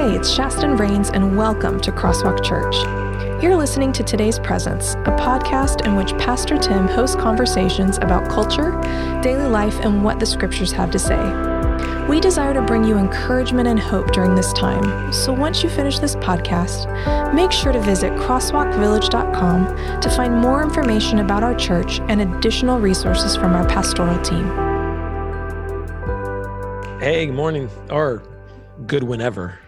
Hey, it's Shaston Rains, and welcome to Crosswalk Church. You're listening to Today's Presence, a podcast in which Pastor Tim hosts conversations about culture, daily life, and what the scriptures have to say. We desire to bring you encouragement and hope during this time. So once you finish this podcast, make sure to visit crosswalkvillage.com to find more information about our church and additional resources from our pastoral team. Hey, good morning, or good whenever.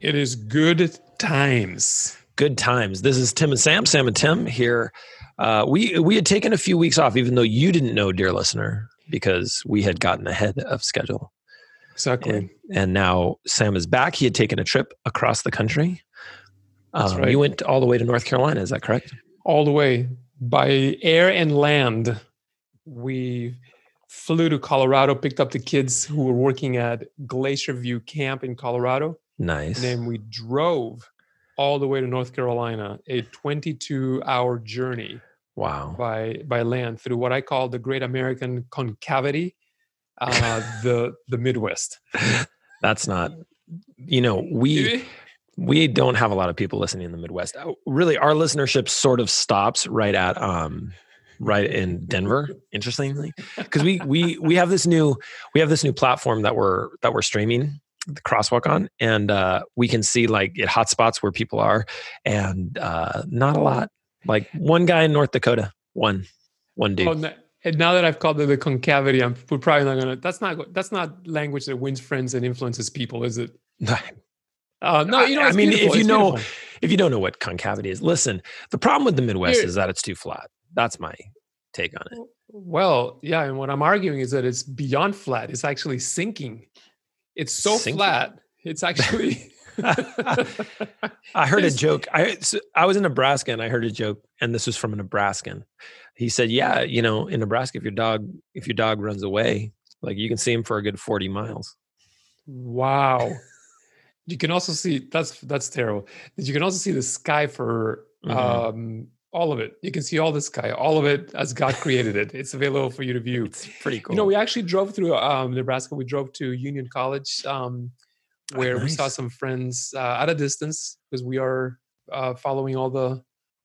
It is good times. Good times. This is Tim and Sam, Sam and Tim here. Uh, we we had taken a few weeks off, even though you didn't know, dear listener, because we had gotten ahead of schedule. Exactly. And, and now Sam is back. He had taken a trip across the country. That's Um, right. You went all the way to North Carolina. Is that correct? All the way by air and land. We flew to Colorado, picked up the kids who were working at Glacier View Camp in Colorado, Nice. and then we drove all the way to North Carolina, a 22 hour journey wow. by by land through what I call the Great American Concavity, uh, the the Midwest. That's not. You know, we we don't have a lot of people listening in the Midwest. Uh, Really, our listenership sort of stops right at um right in Denver. Interestingly, because we we we have this new we have this new platform that we're that we're streaming the crosswalk on, and uh, we can see like at hotspots where people are, and uh, not a lot. Like one guy in North Dakota, one one dude. Oh, and now that I've called it the concavity, I'm we're probably not gonna. That's not that's not language that wins friends and influences people, is it? Uh, no, you know. I mean, if you know, beautiful. if you don't know what concavity is, listen. The problem with the Midwest Here- is that it's too flat. That's my take on it. Well, yeah, and what I'm arguing is that it's beyond flat. It's actually sinking. It's so Sinking? flat. It's actually. I heard a joke. I I was in Nebraska and I heard a joke, and this was from a Nebraskan. He said, "Yeah, you know, in Nebraska, if your dog if your dog runs away, like you can see him for a good forty miles." wow. You can also see that's that's terrible. You can also see the sky for Mhm. um, all of it. You can see all the sky, all of it as God created it. It's available for you to view. It's pretty cool. You know, we actually drove through um, Nebraska. We drove to Union College, um, Oh, where we saw some friends uh, at a distance because we are uh, following all the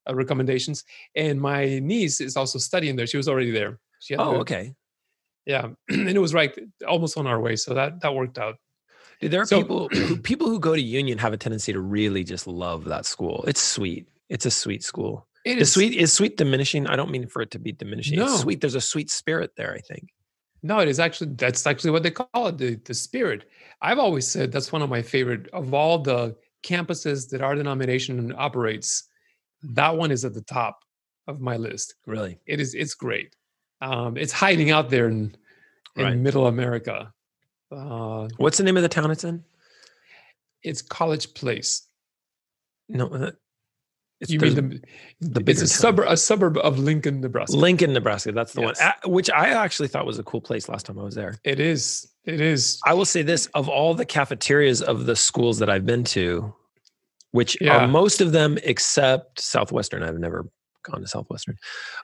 uh, recommendations. And my niece is also studying there. She was already there. She had oh, okay. Yeah, and it was right, almost on our way, so that that worked out. Dude, there are So- people who, people who go to Union have a tendency to really just love that school. It's sweet. It's a sweet school. It Is sweet is sweet diminishing? I don't mean for it to be diminishing. No. It's sweet. There's a sweet spirit there. I think. No, it is actually that's actually what they call it, the the spirit. I've always said that's one of my favorite of all the campuses that our denomination operates. That one is at the top of my list. Really. It is it's great. Um, it's hiding out there in in Right. middle America. Uh, What's the name of the town it's in? it's College Place. No, uh, it's you mean the, the it's a suburb a suburb of Lincoln, Nebraska. Lincoln, Nebraska. That's the Yes. one, A- which I actually thought was a cool place last time I was there. It is. It is. I will say this: of all the cafeterias of the schools that I've been to, which Yeah. are most of them except Southwestern, I've never gone to Southwestern.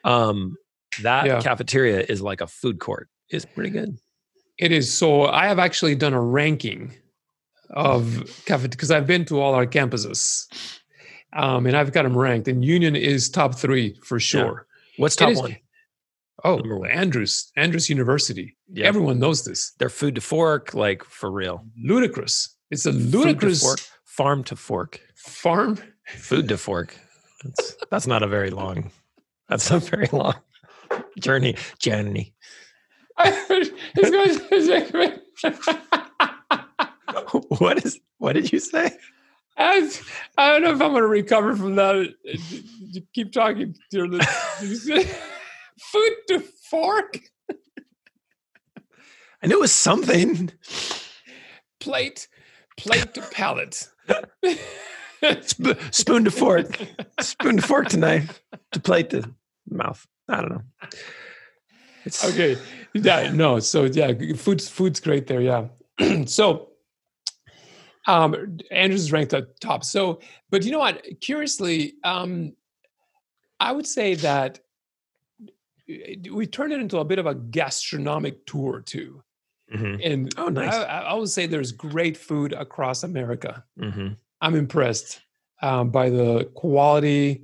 Um, that Yeah. cafeteria is like a food court. It's pretty good. It is. So I have actually done a ranking of cafe because I've been to all our campuses, um, and I've got them ranked. And Union is top three for sure. What's top is- one? Oh, Number one. Andrews, Andrews University. Yeah. Everyone knows this. They're food to fork, like for real. Ludicrous. It's a to ludicrous fork, farm to fork, farm. food to fork. That's, that's not a very long. That's a very long journey. Journey. What is? What did you say? I, I don't know if I'm going to recover from that. You Keep talking, dear. Food to fork, I knew it was something. plate, plate to palate. Sp- spoon to fork, spoon to fork to knife, to plate to mouth. I don't know. It's okay, yeah, no. So yeah, food's food's great there. Yeah. so, um, Andrews is ranked at top. So, but you know what? Curiously, um, I would say that we turned it into a bit of a gastronomic tour too. Mm-hmm. And oh, nice. I, I, would say there's great food across America. Mm-hmm. I'm impressed um, by the quality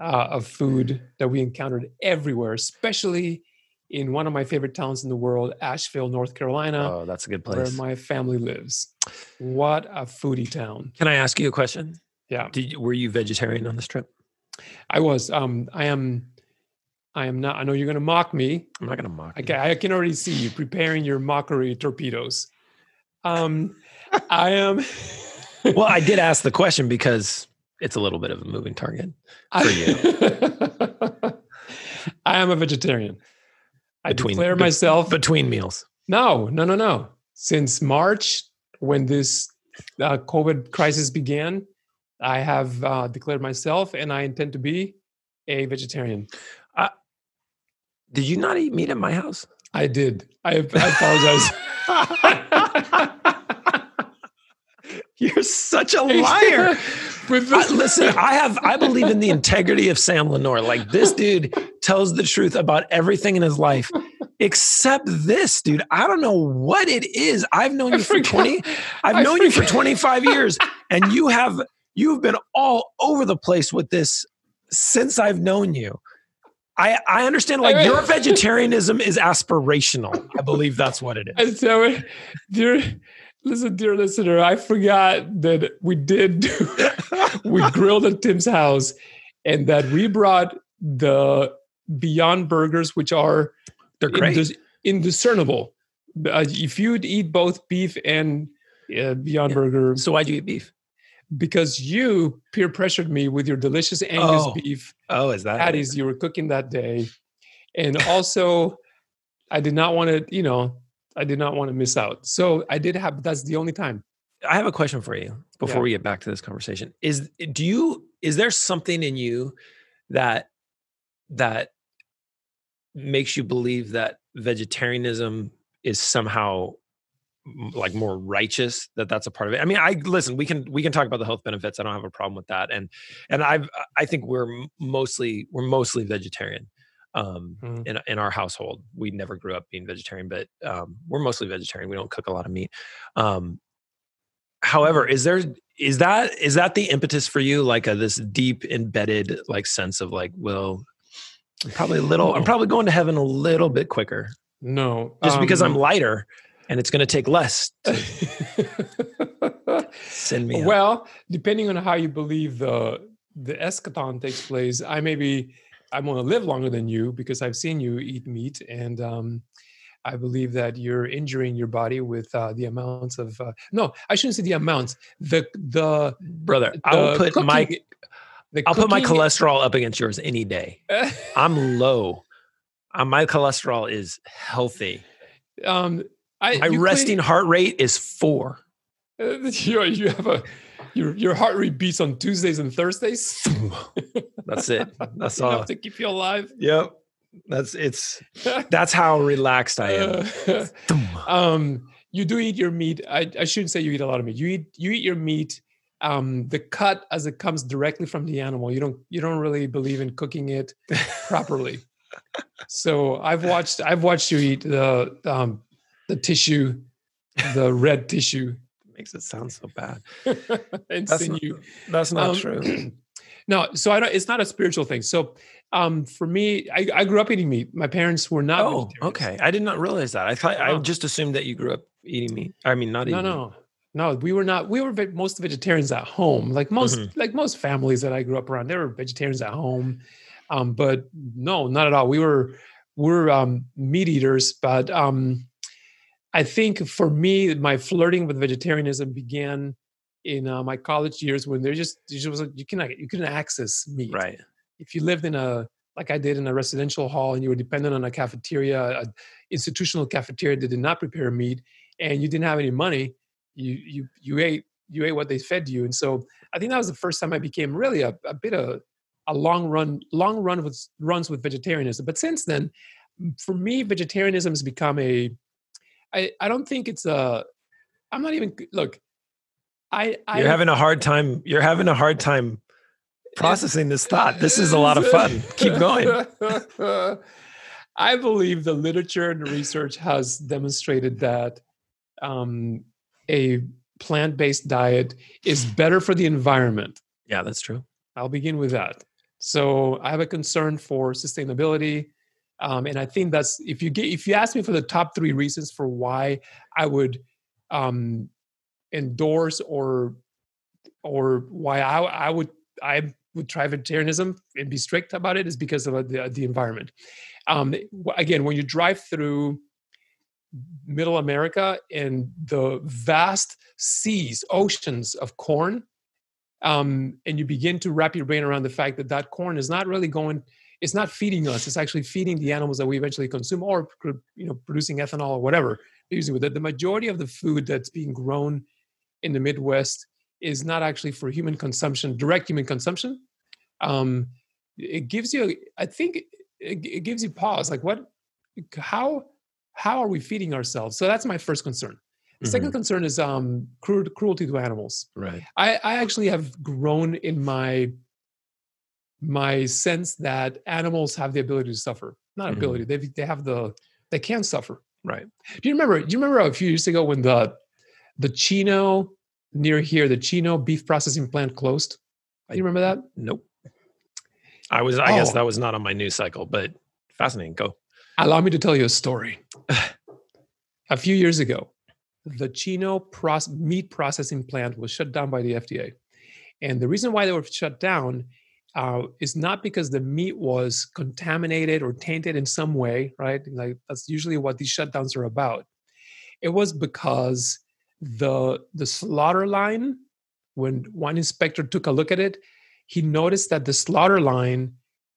uh, of food that we encountered everywhere, especially in one of my favorite towns in the world, Asheville, North Carolina. Oh, that's a good place. Where my family lives. What a foodie town. Can I ask you a question? Yeah. Did you, were you vegetarian on this trip? I was. Um, I am. I am not. I know you're going to mock me. I'm not going to mock. I can, I can already see you preparing your mockery torpedoes. Um, I am. well, I did ask the question because it's a little bit of a moving target for you. I am a vegetarian. I between, declare myself between meals. No, no, no, no. Since March, when this uh, COVID crisis began, I have uh, declared myself, and I intend to be a vegetarian. Uh, did you not eat meat at my house? I did. I, I apologize. You're such a liar. I, listen, I have I believe in the integrity of Sam Leonor. Like this dude tells the truth about everything in his life, except this, dude. I don't know what it is. I've known you for 20, I've known you for 25 years, and you have you've been all over the place with this since I've known you. I, I understand like your vegetarianism is aspirational. I believe that's what it is. So, dear, Listen, dear listener, I forgot that we did do, we grilled at Tim's house and that we brought the Beyond Burgers, which are they're great, indis- indiscernible. Uh, if you'd eat both beef and uh, Beyond yeah. Burger, so why'd you eat beef? Because you peer pressured me with your delicious Angus oh. beef. Oh, is that patties it? you were cooking that day, and also I did not want to, you know, I did not want to miss out. So I did have. That's the only time. I have a question for you before yeah. we get back to this conversation. Is do you is there something in you that that makes you believe that vegetarianism is somehow like more righteous that that's a part of it i mean i listen we can we can talk about the health benefits i don't have a problem with that and and i've i think we're mostly we're mostly vegetarian um, mm. in in our household. We never grew up being vegetarian, but um, we're mostly vegetarian. We don't cook a lot of meat. Um, however, mm-hmm. is there is that is that the impetus for you, like a this deep embedded like sense of like, well, I'm probably a little, I'm probably going to heaven a little bit quicker. No, just because I'm um lighter and it's going to take less. To send me. Well, depending on how you believe the the eschaton takes place, I may be I want to live longer than you because I've seen you eat meat, and um, I believe that you're injuring your body with uh, the amounts of. Uh, no, I shouldn't say the amounts. The the brother, the I will put cooking, my. I'll cooking, put my cholesterol up against yours any day. I'm low. Uh, my cholesterol is healthy. Um, I, my resting heart rate is four. Uh, you, you have a your your heart rate beats on Tuesdays and Thursdays. that's it. That's all to keep you alive. Yep. That's it's that's how relaxed I am. um, you do eat your meat. I, I shouldn't say you eat a lot of meat. You eat you eat your meat um, the cut as it comes directly from the animal. You don't you don't really believe in cooking it properly. so I've watched I've watched you eat the um, the tissue, the red tissue makes it sound so bad. that's not, that's not um, true. no, so I don't. It's not a spiritual thing. So, um, for me, I, I grew up eating meat. My parents were not. Oh, okay. I did not realize that. I thought I just assumed that you grew up eating meat. I mean, not no, eating. No, no, no. We were not. We were most vegetarians at home. Like most, mm-hmm. like most families that I grew up around, they were vegetarians at home. Um, but no, not at all. We were we're um, meat eaters, but um, I think for me, my flirting with vegetarianism began in uh, my college years when there just, just was you cannot you couldn't access meat. Right. If you lived in a like I did in a residential hall and you were dependent on a cafeteria, an institutional cafeteria that did not prepare meat, and you didn't have any money, you you you ate you ate what they fed you, and so I think that was the first time I became really a, a bit of a long run long run with runs with vegetarianism. But since then, for me, vegetarianism has become a I, I don't think it's a. I'm not even look. I, I you're having a hard time. You're having a hard time processing this thought. This is a lot of fun. Keep going. I believe the literature and the research has demonstrated that um, a plant-based diet is better for the environment. Yeah, that's true. I'll begin with that. So I have a concern for sustainability, um, and I think that's if you get if you ask me for the top three reasons for why I would um, endorse or or why I, I would I would try vegetarianism and be strict about it is because of the, the environment. Um, again, when you drive through middle America and the vast seas, oceans of corn, um, and you begin to wrap your brain around the fact that that corn is not really going, it's not feeding us, it's actually feeding the animals that we eventually consume or, you know, producing ethanol or whatever. Using with it, the majority of the food that's being grown in the Midwest is not actually for human consumption, direct human consumption. Um, it gives you, I think, it, it gives you pause. Like, what? How? How are we feeding ourselves? So that's my first concern. Second Mm-hmm. concern is um, cruel, cruelty to animals. Right. I, I actually have grown in my my sense that animals have the ability to suffer. Not Mhm. ability. They they have the they can suffer. Right. Do you remember? Do you remember a few years ago when the the Chino near here, the Chino beef processing plant closed? Do you remember that? Nope. I was. I guess Oh. that was not on my news cycle, but fascinating. Go. Allow me to tell you a story. a few years ago, the Chino proce- meat processing plant was shut down by the FDA. And the reason why they were shut down uh, is not because the meat was contaminated or tainted in some way, right? Like that's usually what these shutdowns are about. It was because the the slaughter line, when one inspector took a look at it, he noticed that the slaughter line,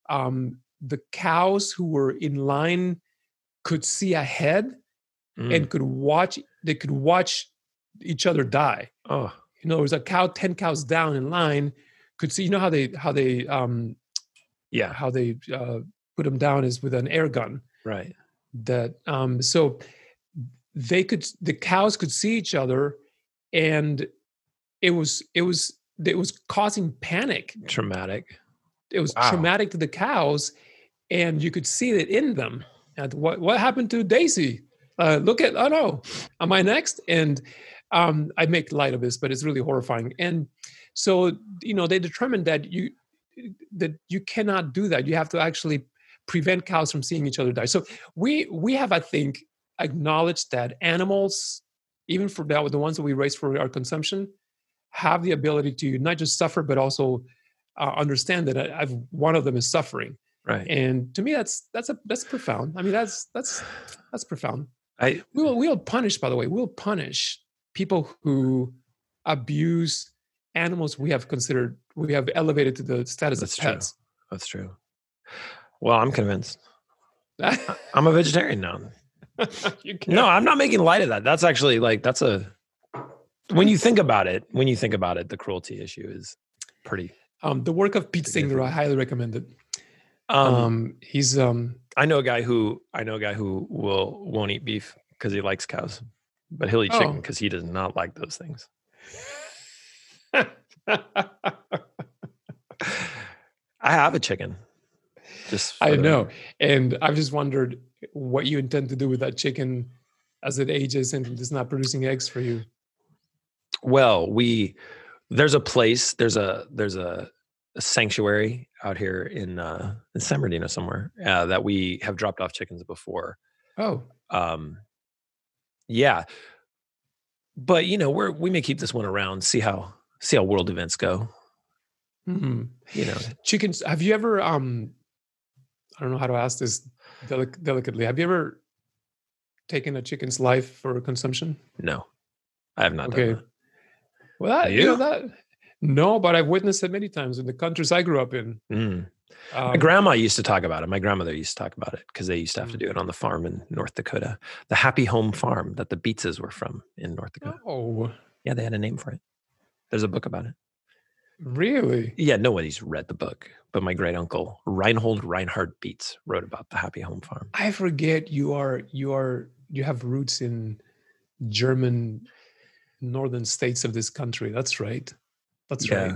um, the cows who were in line could see ahead Mm. and could watch they could watch each other die oh, you know there was a cow 10 cows down in line could see you know how they how they um yeah. how they uh, put them down is with an air gun Right. that um so they could the cows could see each other and it was it was it was causing panic Traumatic. it was Wow. traumatic to the cows and you could see it in them and what what happened to daisy uh, look at oh no am i next and um, i make light of this but it's really horrifying and so you know they determined that you that you cannot do that you have to actually prevent cows from seeing each other die so we we have i think acknowledged that animals even for the, the ones that we raise for our consumption have the ability to not just suffer but also uh, understand that I've, one of them is suffering Right. and to me that's that's a that's profound i mean that's that's that's profound I. we will we'll punish by the way we'll punish people who abuse animals we have considered we have elevated to the status That's of true. That's true. Well, I'm convinced. I'm a vegetarian now. No, I'm not making light of that. That's actually like that's a. When you think about it, when you think about it, the cruelty issue is pretty. um, the work of pete singer i highly recommend it Um, um, he's um I know a guy who I know a guy who will won't eat beef because he likes cows, but he'll eat Oh. chicken because he does not like those things. I have a chicken. Just I the- know. And I've just wondered what you intend to do with that chicken as it ages and it's not producing eggs for you. Well, we there's a place there's a there's a, a sanctuary out here in uh, in San Bernardino somewhere uh, that we have dropped off chickens before. Oh, Um, yeah, but you know we're we may keep this one around see how see how world events go. hmm. You know, chickens. Have you ever, um, I don't know how to ask this delic- delicately. Have you ever taken a chicken's life for consumption? no, I have not Okay. done that. Well, that, Have you know that. No, but I've witnessed it many times in the countries I grew up in. Mm. My Um, grandma used to talk about it. My grandmother used to talk about it because they used to have to Mm. do it on the farm in North Dakota, the Happy Home Farm that the Beatses were from in North Dakota. oh, Yeah, they had a name for it. There's a book about it. really? Yeah, nobody's read the book, but my great uncle Reinhold Reinhard Beats wrote about the Happy Home Farm. I forget you are you are you have roots in German northern states of this country. That's right. That's right.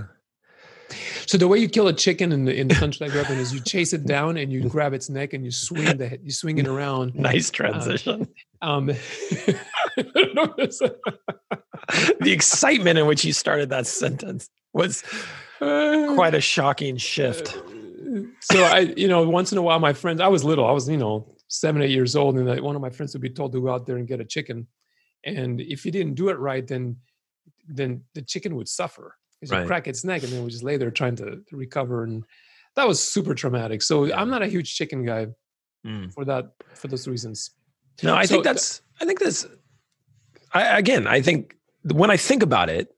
So the way you kill a chicken in the in the country I grew up in is you chase it down and you grab its neck and you swing the you swing it around. Nice transition. Um, the excitement in which you started that sentence was quite a shocking shift. So I, you know, once in a while, my friends, I was little, I was, you know, seven, eight years old, and one of my friends would be told to go out there and get a chicken, and if you didn't do it right, then then the chicken would suffer because right. you crack its neck, and then we just lay there trying to, to, recover, and that was super traumatic. So I'm not a huge chicken guy mm. for that for those reasons. No, I so think that's. I think that's. I, again, I think when I think about it,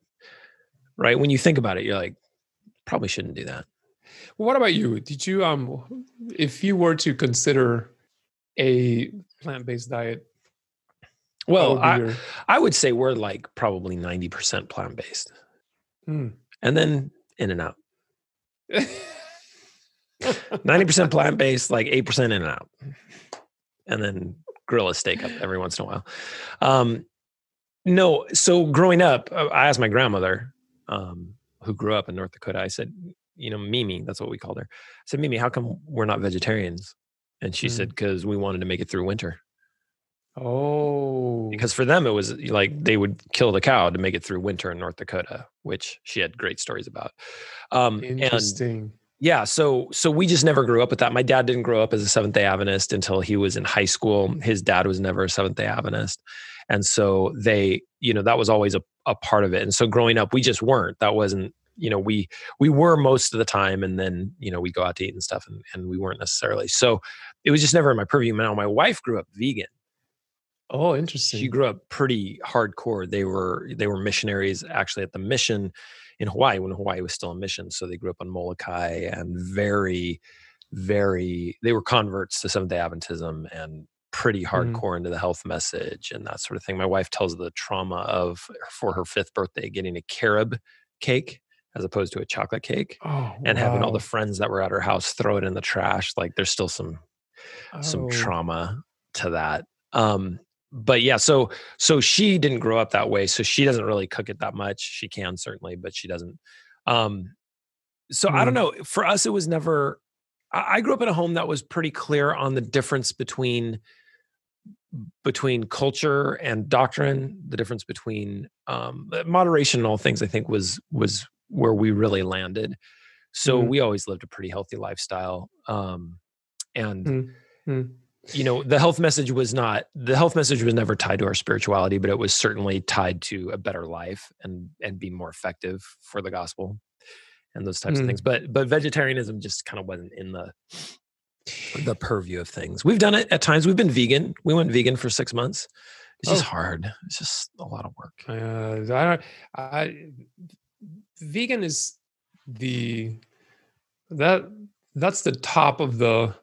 right? When you think about it, you're like, probably shouldn't do that. Well, what about you? Did you um, if you were to consider a plant-based diet? Well, I, your... I would say we're like probably 90% plant-based. Hmm. And then In-N-Out. 90% plant-based, like 8% In-N-Out. And then grill a steak up every once in a while. Um, no, so growing up, uh, I asked my grandmother, um, who grew up in North Dakota, I said, you know, Mimi, that's what we called her. I said, Mimi, how come we're not vegetarians? And she mm. said, because we wanted to make it through winter. Oh. Because for them, it was like they would kill the cow to make it through winter in North Dakota, which she had great stories about. Um, Interesting. And yeah, so so we just never grew up with that. My dad didn't grow up as a Seventh Day Adventist until he was in high school. His dad was never a Seventh Day Adventist, and so they, you know, that was always a, a part of it. And so growing up, we just weren't. That wasn't, you know, we we were most of the time, and then you know we go out to eat and stuff, and, and we weren't necessarily. So it was just never in my purview. Now my wife grew up vegan. Oh, interesting. She grew up pretty hardcore. They were they were missionaries actually at the mission in Hawaii when Hawaii was still a mission. So they grew up on Molokai and very, very, they were converts to Seventh day Adventism and pretty mm-hmm. hardcore mm into the health message and that sort of thing. My wife tells the trauma of for her fifth birthday getting a carob cake as opposed to a chocolate cake oh, and wow. having all the friends that were at her house throw it in the trash. Like there's still some oh. some trauma to that. Um, but yeah, so so she didn't grow up that way, so she doesn't really cook it that much. She can certainly, but she doesn't. Um, so mm. I don't mm. know. For us, it was never. I, I grew up in a home that was pretty clear on the difference between between culture and doctrine. The difference between um, moderation and all things. I think was was where we really landed. So mm. we always lived a pretty healthy lifestyle. Um, and mm. You know the health message was not the health message was never tied to our spirituality but it was certainly tied to a better life and and be more effective for the gospel and those types mm. of things. But but vegetarianism just kind of wasn't in the the purview of things. We've done it at times. We've been vegan. We went vegan for six months. It's just oh. hard. It's just a lot of work. Uh, I, I vegan is the that that's the top of the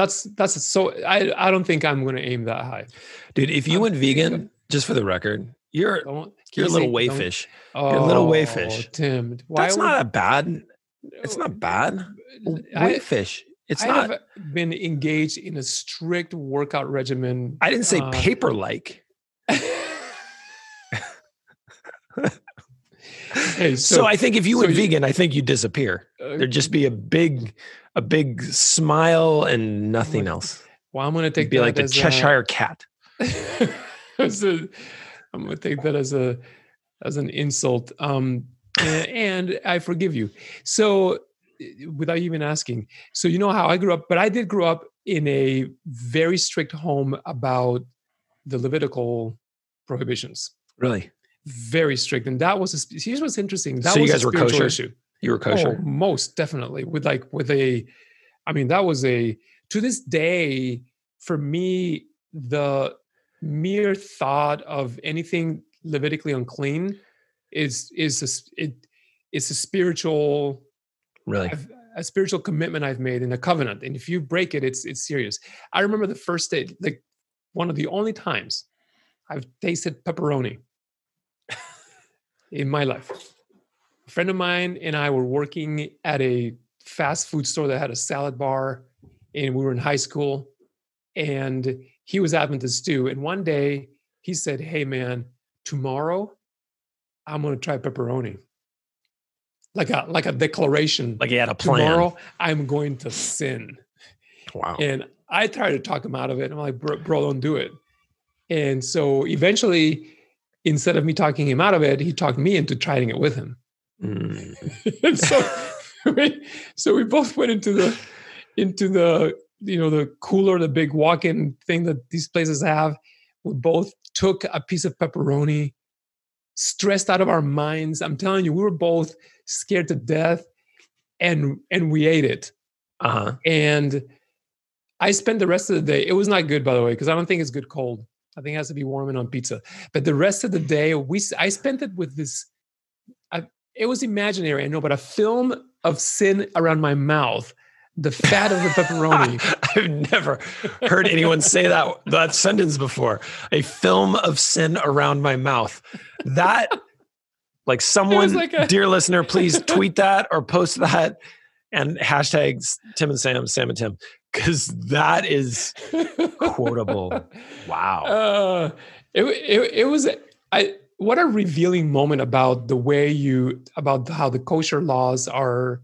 that's that's so I I don't think I'm going to aim that high, dude. If you I'm, went vegan, just for the record, you're you're a little wayfish. Oh, you're a little wayfish, Tim. That's would, not a bad. It's not bad. Wayfish. It's not. I not. have been engaged in a strict workout regimen. I didn't say uh, paper like. hey, so, so, I think if you so went you, vegan, I think you'd disappear. Uh, There'd just be a big a big smile and nothing else. Well, I'm going to take be like the Cheshire a, cat. a, I'm going to take that as a as an insult. Um, and, and I forgive you. So, without even asking, so you know how I grew up, but I did grow up in a very strict home about the Levitical prohibitions. Really, very strict, and that was a, here's what's interesting. That so was you guys a were kosher. issue. You were kosher? Oh, most definitely. With like with a I mean, that was a to this day, for me, the mere thought of anything Levitically unclean is is a, it it's a spiritual really a spiritual commitment I've made in a covenant. And if you break it, it's it's serious. I remember the first day, like one of the only times I've tasted pepperoni in my life a friend of mine and I were working at a fast food store that had a salad bar, and we were in high school. And he was Adventist too. And one day he said, Hey, man, tomorrow I'm going to try pepperoni. like a like a declaration. Like he had a plan. Tomorrow I'm going to sin. Wow. And I tried to talk him out of it. I'm like, bro, bro, don't do it. And so eventually, instead of me talking him out of it, he talked me into trying it with him. Mm. so, we, so we both went into the into the you know the cooler, the big walk-in thing that these places have. We both took a piece of pepperoni, stressed out of our minds. I'm telling you, we were both scared to death, and and we ate it. Uh-huh. And I spent the rest of the day. It was not good, by the way, because I don't think it's good cold. I think it has to be warm and on pizza. But the rest of the day, we I spent it with this. I, it was imaginary, I know, but a film of sin around my mouth, the fat of the pepperoni. I've never heard anyone say that that sentence before. A film of sin around my mouth. That, like someone, like a- dear listener, please tweet that or post that and hashtags Tim and Sam, Sam and Tim, because that is quotable. Wow. Uh, it, it it was I what a revealing moment about the way you about how the kosher laws are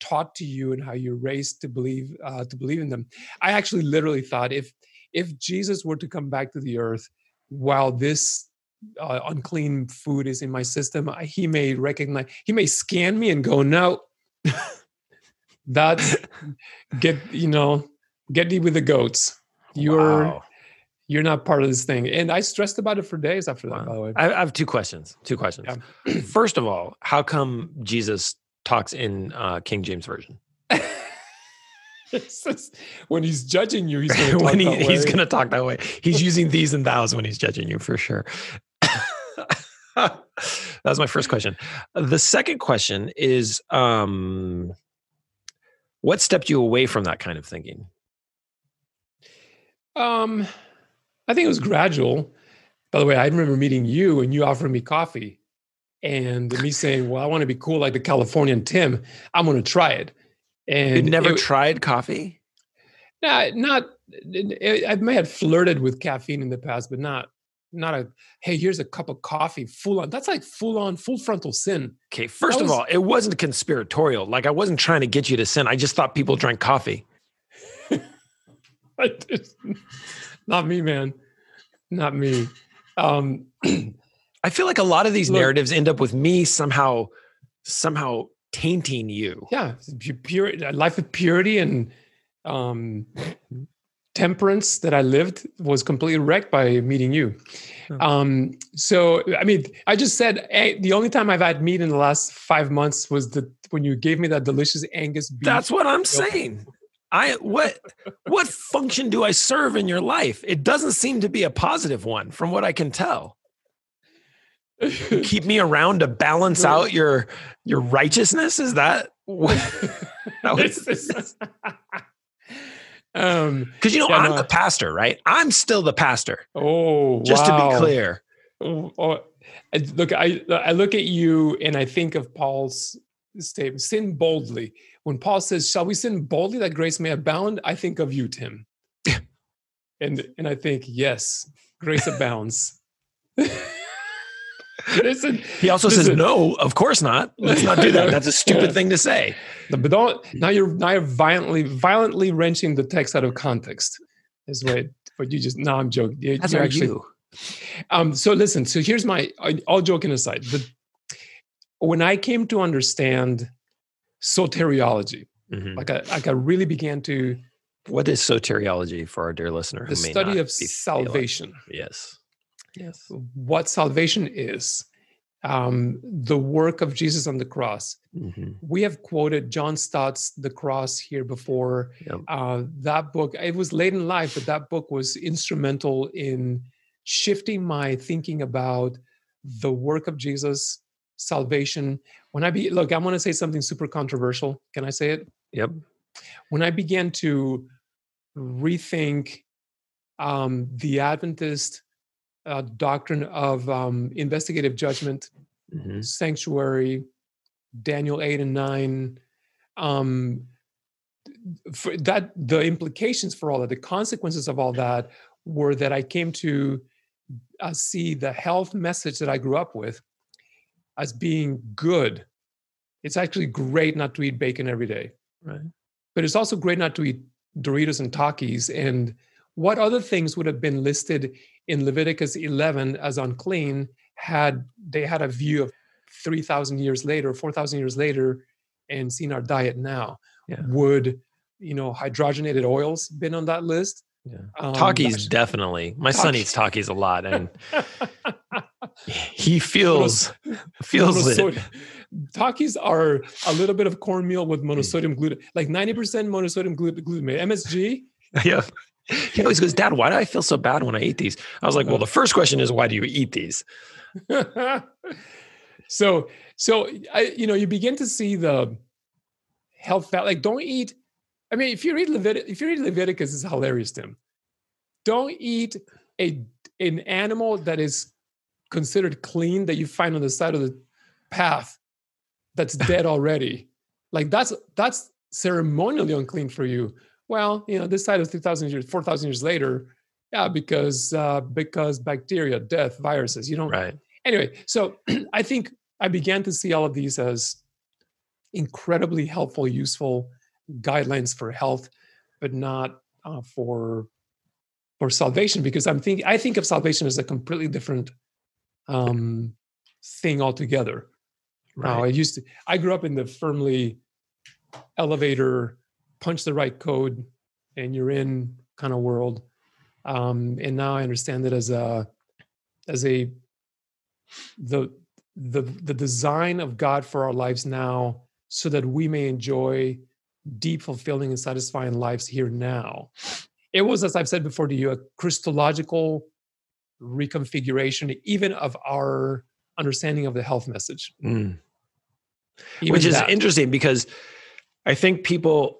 taught to you and how you're raised to believe uh, to believe in them. I actually literally thought if if Jesus were to come back to the earth while this uh, unclean food is in my system, he may recognize he may scan me and go no. That's get you know get deep with the goats. You're Wow. you're not part of this thing. And I stressed about it for days after that, Wow. by the way. I, I have two questions. Two questions. First of all, how come Jesus talks in uh, King James version? Just- when he's judging you, he's going to talk when he, that he's going to talk that way. He's using these and thous when he's judging you for sure. that was my first question. The second question is um, what stepped you away from that kind of thinking? Um, I think it was gradual. By the way, I remember meeting you and you offering me coffee, and me saying, "Well, I want to be cool like the Californian Tim. I'm going to try it." And You'd never it- tried coffee? Nah, not. I may have flirted with caffeine in the past, but not not a. Hey, here's a cup of coffee, full on. That's like full on, full frontal sin. Okay, first That of all, it wasn't conspiratorial. Like I wasn't trying to get you to sin. I just thought people drank coffee. Not me, man. Not me. Um, I feel like a lot of these Look- narratives end up with me somehow somehow tainting you. yeah, pu- pure life of purity and um, temperance that I lived was completely wrecked by meeting you. Hmm. Um, so, I mean, I just said eh, the only time I've had meat in the last five months was the when you gave me that delicious Angus beef. That's what I'm saying. I what what function do I serve in your life? It doesn't seem to be a positive one from what I can tell. You keep me around to balance out your your righteousness? Is that what that was- um, Because you know Yeah, I'm no. the pastor, right? I'm still the pastor. oh, Just to be clear. Oh, oh, I- look, I I look at you and I think of Paul's statement: "Sin boldly." When Paul says, "Shall we sin boldly that grace may abound?" I think of you, Tim, and and I think, yes, grace abounds. Listen, He also says, no, of course not. Let's not do that. That's a stupid thing to say. but don't now you're now you're violently violently wrenching the text out of context. Is what what you just. No, I'm joking. You- As you're actually you. Um, so listen, so here's my all joking aside. The, when I came to understand soteriology, Mhm. like I like I really began to What is soteriology for our dear listener? who the study of salvation, Yes. Yes. what salvation is, um, the work of Jesus on the cross. hmm We have quoted John Stott's The Cross here before. Yep. Uh, that book, it was late in life, but that book was instrumental in shifting my thinking about the work of Jesus, salvation. When I be look, I'm going to say something super controversial. Can I say it? Yep. When I began to rethink um, the Adventist uh, doctrine of um, investigative judgment, hmm sanctuary daniel 8 and 9 um for that the implications for all that the consequences of all that were that i came to uh, see the health message that i grew up with as being good it's actually great not to eat bacon every day. Right. But it's also great not to eat Doritos and Takis. And what other things would have been listed in Leviticus 11 as unclean had they had a view of 3,000 years later, 4,000 years later, and seen our diet now? Yeah. Would you know hydrogenated oils been on that list? Yeah. Um, Takis definitely. My son eats Takis a lot, and he feels feels it. Takis are a little bit of cornmeal with monosodium glutamate, like 90% monosodium glut- glutamate. MSG, Yeah. He always goes, Dad, why do I feel so bad when I eat these? I was like. Well, the first question is, why do you eat these? so so I, you know you begin to see the health fat like don't eat i mean if you read Levit- if you read leviticus it's hilarious tim don't eat a an animal that is considered clean that you find on the side of the path that's dead already like that's that's ceremonially unclean for you well you know this side of 3000 years 4000 years later yeah because uh because bacteria death viruses you don't Right. anyway, so I think I began to see all of these as incredibly helpful, useful guidelines for health, but not uh, for for salvation. Because I'm thinking, I think of salvation as a completely different um, thing altogether. Now, I used to. I grew up in the firmly elevator, punch the right code, and you're in kind of world. Um, and now I understand it as a as a the the the design of God for our lives now, so that we may enjoy deep, fulfilling, and satisfying lives here now. It was, as I've said before to you, a Christological reconfiguration, even of our understanding of the health message. Mm. Which is that. interesting because I think people,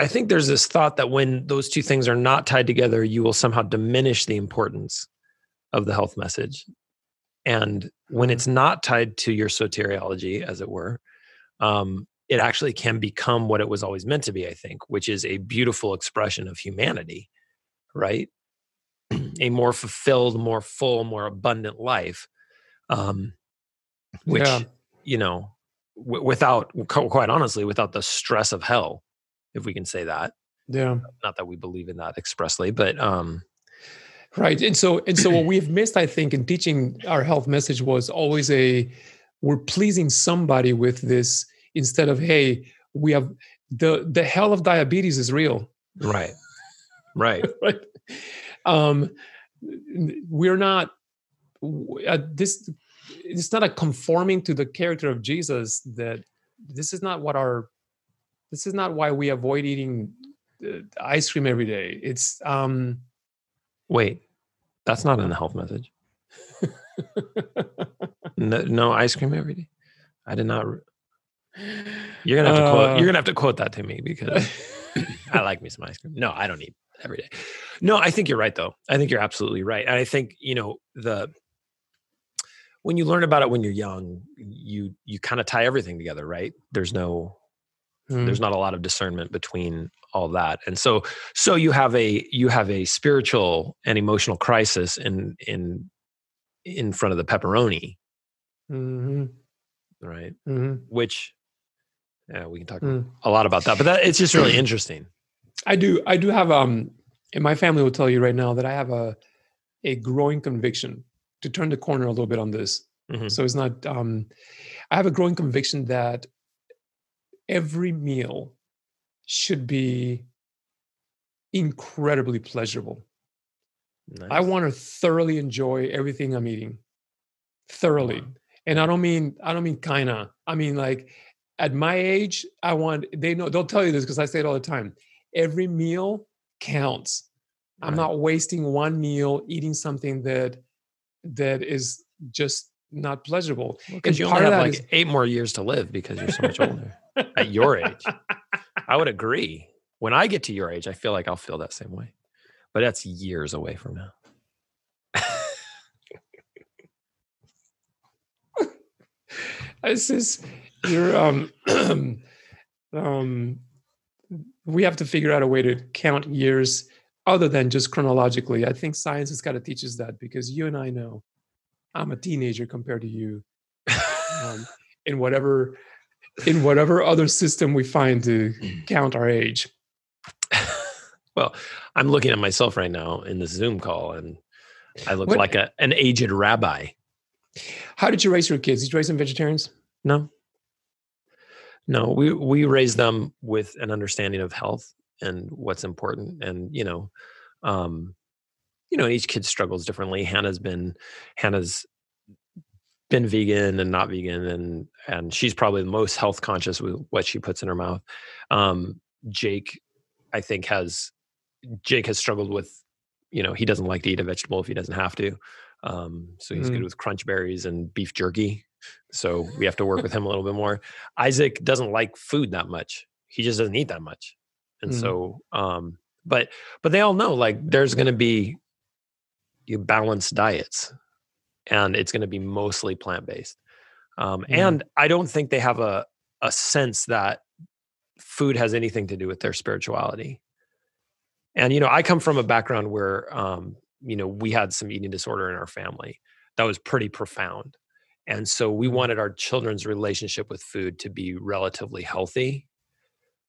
I think there's this thought that when those two things are not tied together, you will somehow diminish the importance of the health message. And when Mhm. it's not tied to your soteriology, as it were, um, it actually can become what it was always meant to be, I think, which is a beautiful expression of humanity, right? a more fulfilled, more full, more abundant life. Um, which, Yeah. you know, w- without, quite honestly, without the stress of hell, if we can say that. Yeah. Not that we believe in that expressly, but um, Right. And so and so what we've missed, I think, in teaching our health message was always a we're pleasing somebody with this instead of, hey, we have the the hell of diabetes is real. right, right, right? Um we're not uh, this it's not a conforming to the character of Jesus that this is not what our this is not why we avoid eating uh, ice cream every day. It's um Wait, that's not in the health message. No, no ice cream every day. I did not. re- You're gonna have to quote. Uh, You're gonna have to quote that to me because I like me some ice cream. No, I don't eat every day. No, I think you're right though. I think you're absolutely right. And I think you know the when you learn about it when you're young, you you kind of tie everything together, right? There's no Mm. there's not a lot of discernment between all that and so so you have a you have a spiritual and emotional crisis in in in front of the pepperoni Mhm, right mhm, which yeah we can talk mm. a lot about that but that it's just really interesting I do. I do have um, and my family will tell you right now that I have a a growing conviction to turn the corner a little bit on this. Mhm. So it's not. Um, I have a growing conviction that every meal should be incredibly pleasurable. I want to thoroughly enjoy everything I'm eating, thoroughly. Wow. And I don't mean I don't mean kinda. I mean like at my age, I want they know they'll tell you this because I say it all the time. Every meal counts. I'm not wasting one meal eating something that that is just not pleasurable. because and you only have like is- eight more years to live because you're so much older at your age i would agree when i get to your age i feel like i'll feel that same way but that's years away from now This is you're um um we have to figure out a way to count years other than just chronologically. I think science has got to teach us that because you and I know I'm a teenager compared to you. Um, in whatever in whatever other system we find to count our age. well, I'm looking at myself right now in this Zoom call, and I look What- like a, an aged rabbi. How did you raise your kids? Did you raise them vegetarians? No, no, we we raise them with an understanding of health and what's important, and you know, um, you know, each kid struggles differently. Hannah's been Hannah's been vegan and not vegan, and and she's probably the most health conscious with what she puts in her mouth. Um, Jake, I think has Jake has struggled with, you know, he doesn't like to eat a vegetable if he doesn't have to. Um, so he's good Mm. with crunch berries and beef jerky. So we have to work with him a little bit more. Isaac doesn't like food that much. He just doesn't eat that much. And Mm. so um but but they all know like there's going to be you balanced diets and it's going to be mostly plant-based. Um Mm. and I don't think they have a a sense that food has anything to do with their spirituality. And you know, I come from a background where um you know, we had some eating disorder in our family. That was pretty profound. And so we Mm. wanted our children's relationship with food to be relatively healthy.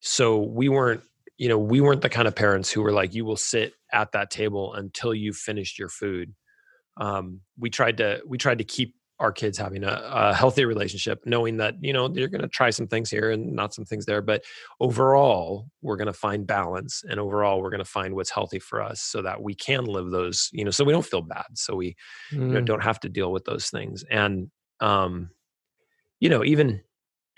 So we weren't, you know, we weren't the kind of parents who were like, you will sit at that table until you've finished your food. Um, we tried to we tried to keep our kids having a, a healthy relationship, knowing that you know you're going to try some things here and not some things there, but overall we're going to find balance, and overall we're going to find what's healthy for us, so that we can live those, you know, so we don't feel bad, so we you know, Mm. don't have to deal with those things and um you know even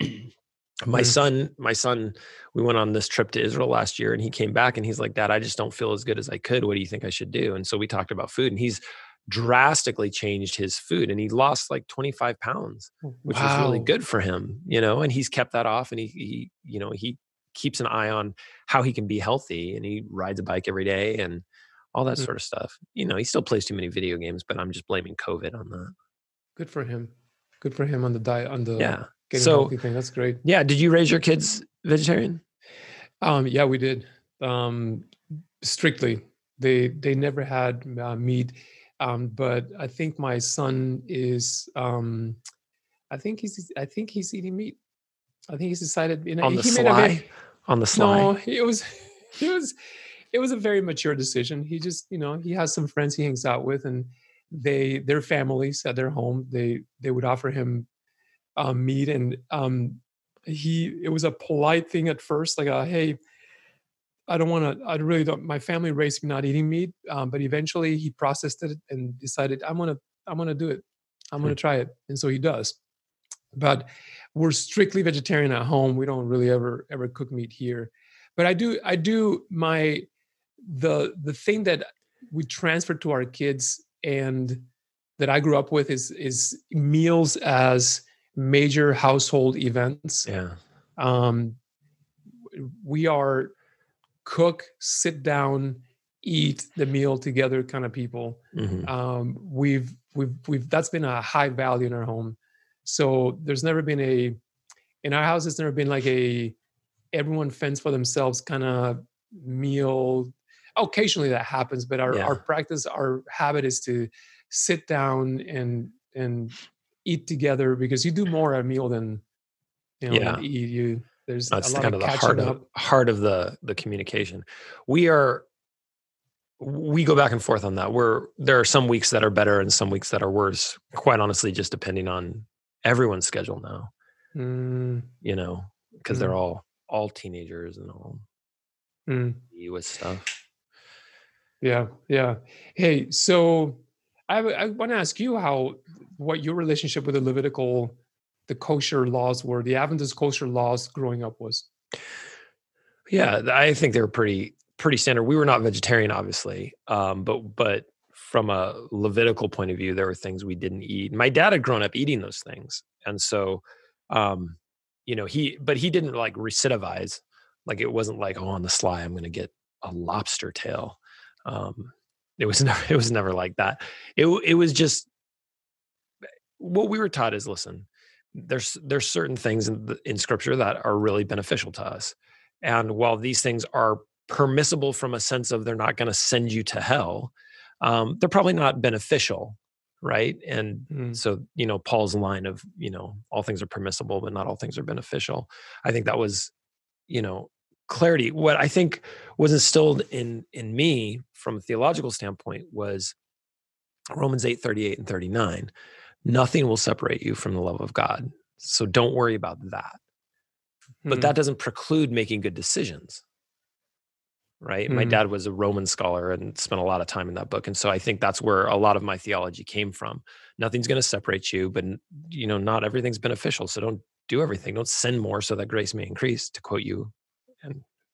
my Mm. son my son we went on this trip to israel last year and he came back and he's like dad i just don't feel as good as i could what do you think i should do and so we talked about food and he's drastically changed his food and he lost like 25 pounds which was really good for him you know and he's kept that off and he, he you know he keeps an eye on how he can be healthy and he rides a bike every day and all that Mm. sort of stuff you know he still plays too many video games but i'm just blaming covid on that Good for him. Good for him on the diet on the yeah getting So- healthy thing. That's great. yeah did you raise your kids vegetarian Um, yeah, we did. Um, strictly, they they never had uh, meat, um, but I think my son is. Um, I think he's. I think he's eating meat. I think he's decided. You know, on the he made a very- on the sly No, it was. It was. It was a very mature decision. He just, you know, he has some friends he hangs out with, and they, their families at their home, they they would offer him uh, meat, and um, he. It was a polite thing at first, like, uh, hey, I don't want to. I really don't. My family raised me not eating meat, um, but eventually he processed it and decided I'm gonna I'm gonna do it. I'm Hmm. gonna try it, and so he does. But we're strictly vegetarian at home. We don't really ever ever cook meat here. But I do I do my the the thing that we transfer to our kids and that I grew up with is is meals as major household events yeah um, we are cook, sit down, eat the meal together kind of people. Mhm. Um, we've we've we've that's been a high value in our home. So there's never been a in our house. It's never been like a everyone fends for themselves kind of meal. Occasionally that happens, but our Yeah. our practice, our habit is to sit down and and eat together because you do more at a meal than you know Yeah. eat. You there's that's a lot kind of the heart up. of heart of the the communication we are we go back and forth on that we're there are some weeks that are better and some weeks that are worse quite honestly just depending on everyone's schedule now Mm, you know because they're all all teenagers and all mm. with stuff Yeah, yeah. Hey, so I, I want to ask you how what your relationship with the Levitical, the kosher laws were, the Adventist kosher laws growing up was. Yeah, I think they were pretty pretty standard. We were not vegetarian, obviously, um, but but from a Levitical point of view, there were things we didn't eat. My dad had grown up eating those things, and so, um, you know, he but he didn't like recidivize. Like it wasn't like, oh, on the sly, I'm going to get a lobster tail. Um, it was never it was never like that. It it was just what we were taught is listen. There's there's certain things in, the, in Scripture that are really beneficial to us. And while these things are permissible from a sense of they're not going to send you to hell, um, they're probably not beneficial, right? And Mm. so, you know, Paul's line of, you know, all things are permissible, but not all things are beneficial. I think that was, you know, clarity. What I think was instilled in in me from a theological standpoint was Romans 8, 38 and 39. Nothing will separate you from the love of God. So don't worry about that. But Mm. that doesn't preclude making good decisions. Right. My Mhm. dad was a Roman scholar and spent a lot of time in that book. And so I think that's where a lot of my theology came from. Nothing's going to separate you, but you know, not everything's beneficial. So don't do everything. Don't sin more so that grace may increase, to quote you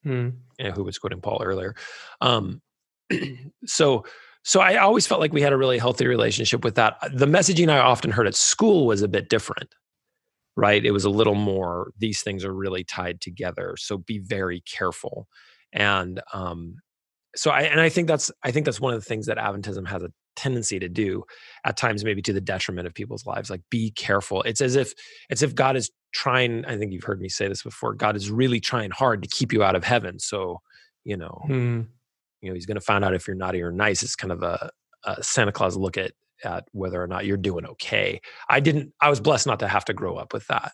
Mm. you know, who was quoting Paul earlier. Um, so, so I always felt like we had a really healthy relationship with that. The messaging I often heard at school was a bit different, right? It was a little more; these things are really tied together. So be very careful. And um, so, I and I think that's I think that's one of the things that Adventism has a tendency to do at times, maybe to the detriment of people's lives. Like, be careful. It's as if it's if God is trying i think you've heard me say this before god is really trying hard to keep you out of heaven so you know Mm. You know he's going to find out if you're naughty or nice it's kind of a, a santa claus look at at whether or not you're doing okay. I didn't i was blessed not to have to grow up with that.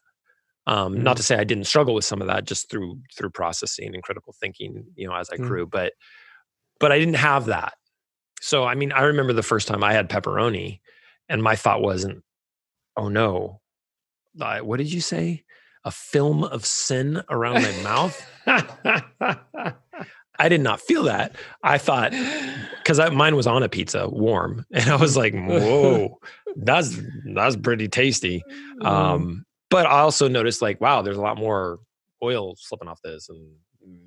Um not Mhm. to say i didn't struggle with some of that just through through processing and critical thinking you know as i Mm. grew but but i didn't have that. So i mean i remember the first time i had pepperoni and my thought wasn't oh no. I- what did you say? A film of sin around my mouth i did not feel that. I thought because mine was on a pizza warm. And i was like whoa that's that's pretty tasty. Mm. um but i also noticed like wow there's a lot more oil slipping off this and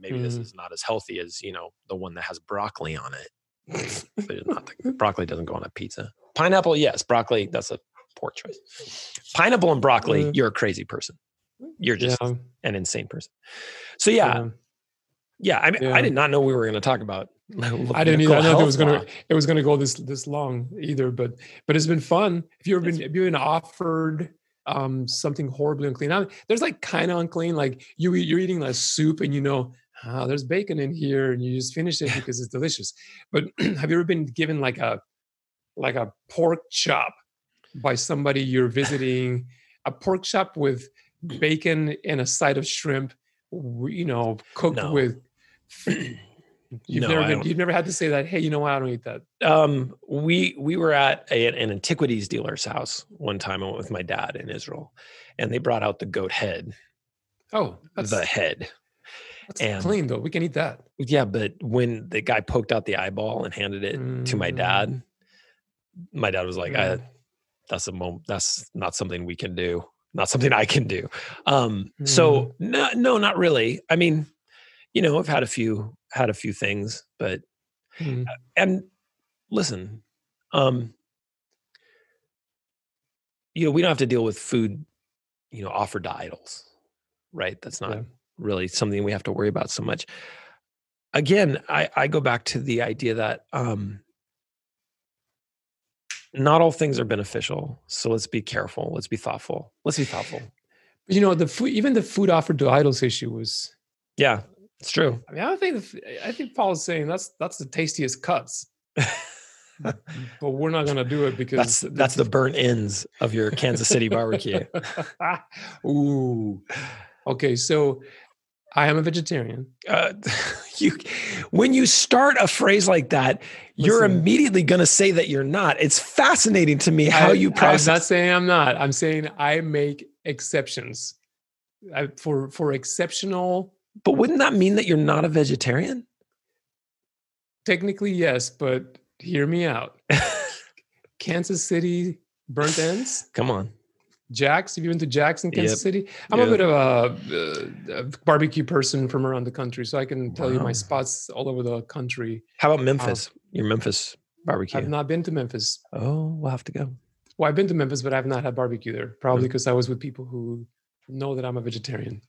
maybe this Mm. is not as healthy as you know the one that has broccoli on it. But it's not broccoli doesn't go on a pizza. Pineapple yes broccoli that's a poor choice. Pineapple and broccoli Mm. you're a crazy person. You're just yeah, an insane person. So yeah yeah, I mean, Yeah. I did not know we were going to talk about. I didn't either. I know it was gonna it was gonna go this this long either, but but it's been fun. If you've ever been have you been offered um something horribly unclean, I mean, there's like kind of unclean, like you eat, you're eating a soup and you know oh, there's bacon in here and you just finish it because it's delicious. But have you ever been given like a like a pork chop by somebody you're visiting, a pork chop with bacon and a side of shrimp, you know, cooked No. with You've No, never been, you've never had to say that. Hey, you know what? I don't eat that. Um, we we were at a, an antiquities dealer's house one time. I went with my dad in Israel, and they brought out the goat head, Oh, that's, the head. that's and- clean though. We can eat that. Yeah, but when the guy poked out the eyeball and handed it to my Mm. dad, my dad was like, I, Mm. "That's a moment. That's not something we can do. Not something I can do." Um, so no, no, not really. I mean, you know, I've had a few had a few things, but Mm. and listen, um, you know, we don't have to deal with food, you know, offered to idols, right? That's not Yeah. really something we have to worry about so much. Again, I, I go back to the idea that um, not all things are beneficial. So let's be careful. Let's be thoughtful. Let's be thoughtful. But you know, the food, even the food offered to idols issue was. Yeah, it's true. I mean, I think I think Paul is saying that's that's the tastiest cuts, but we're not going to do it because That's that's the burnt ends of your Kansas City barbecue. Ooh. Okay, so I am a vegetarian. uh, you when you start a phrase like that, you're immediately going to say that you're not. It's fascinating to me how I- you process. I'm not saying I'm not. I'm saying I make exceptions I, for for exceptional. But wouldn't that mean that you're not a vegetarian? Technically, yes, but hear me out. Kansas City burnt ends. Come on. Jack's. Have you been to Jack's in Kansas Yep. City? I'm Yeah. a bit of a, uh, a barbecue person from around the country, so I can tell you my spots all over the country. How about Memphis? your Memphis barbecue. I've not been to Memphis. oh, we'll have to go. Well, I've been to Memphis, but I've not had barbecue there. Probably Mm. because I was with people who know that I'm a vegetarian.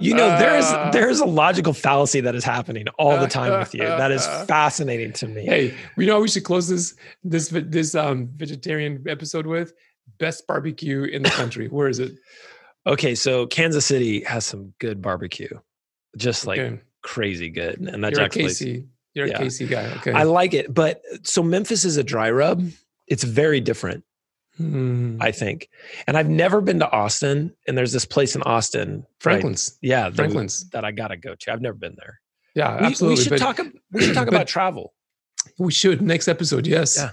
You know, there is there is a logical fallacy that is happening all the time with you. That is fascinating to me. Hey, we know we should close this this this um vegetarian episode with best barbecue in the country. Where is it? Okay, so Kansas City has some good barbecue, just like Okay. crazy good, and that You're a Jack's place. KC. You're Yeah. a KC guy. Okay. I like it, but so Memphis is a dry rub. It's very different, Hmm. I think. And I've never been to Austin, and there's this place in Austin, right? Franklin's. Yeah, that, Franklin's. that I gotta go to. I've never been there. Yeah, We, absolutely. we should but talk. We should talk about travel. We should next episode. Yes. Yeah.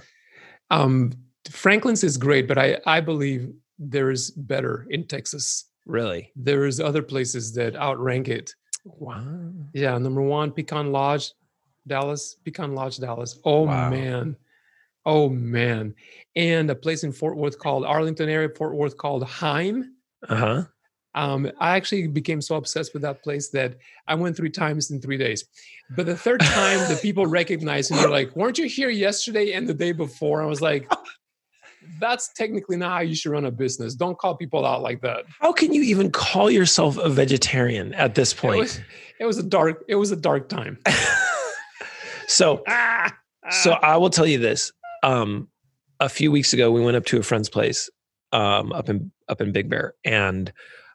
Um, Franklin's is great, but I I believe there is better in Texas. Really? There is other places that outrank it. Wow. Yeah, number one, Pecan Lodge, Dallas. Pecan Lodge, Dallas. Oh Wow. man, oh man, and a place in Fort Worth called Arlington area, Fort Worth called Heim. Uh huh. Um, I actually became so obsessed with that place that I went three times in three days. But the third time, the people recognized and they're like, "Weren't you here yesterday and the day before?" I was like, "That's technically not how you should run a business. Don't call people out like that." How can you even call yourself a vegetarian at this It point? was, it was a dark. It was a dark time. so, Ah, so I will tell you this. Um, a few weeks ago, we went up to a friend's place um, up in up in Big Bear, and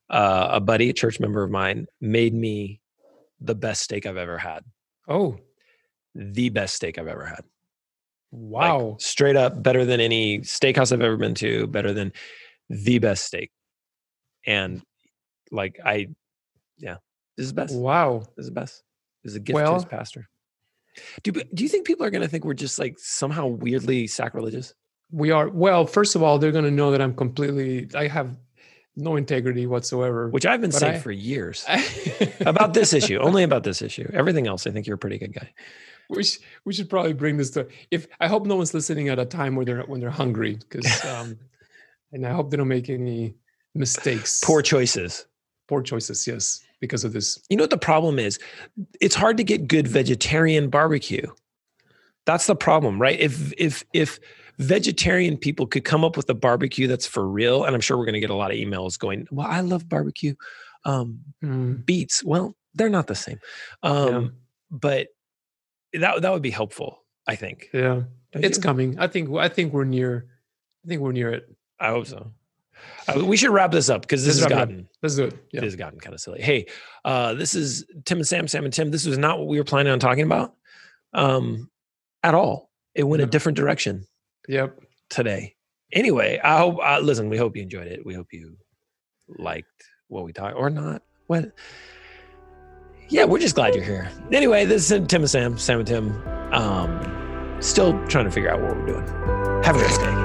uh, a buddy, a church member of mine, made me the best steak I've ever had. oh The best steak I've ever had. Like, wow! straight up better than any steakhouse I've ever been to, better than the best steak. And like I yeah, this is best. wow! This is the best. This is a gift to his pastor. Do do you think people are going to think we're just like somehow weirdly sacrilegious? We are well. First of all, they're going to know that I'm completely. I have no integrity whatsoever. Which I've been saying I- for years about this issue. Only about this issue. Everything else, I think you're a pretty good guy. we should, we should probably bring this to. If I hope no one's listening at a time where they're when they're hungry, because um, and I hope they don't make any mistakes. Poor choices. Poor choices. Yes, because of this. You know what the problem is? It's hard to get good vegetarian barbecue. That's the problem, right? If if if vegetarian people could come up with a barbecue that's for real, and I'm sure we're going to get a lot of emails going, "Well, I love barbecue." Um, Mm, beets, well, they're not the same, um, but that that would be helpful. I think. yeah, Don't it's you? coming. I think. I think we're near. I think we're near it. I hope so. Uh, we should wrap this up because this Let's has wrap it up. gotten do it. it Yeah. has gotten kind of silly. Hey, uh, this is Tim and Sam, Sam and Tim. This was not what we were planning on talking about um, at all. It went a different direction Yep. today. Anyway, I hope. Uh, listen, we hope you enjoyed it. We hope you liked what we talked or not. What? Yeah, we're just glad you're here. Anyway, this is Tim and Sam, Sam and Tim. Um, still trying to figure out what we're doing. Have a great day.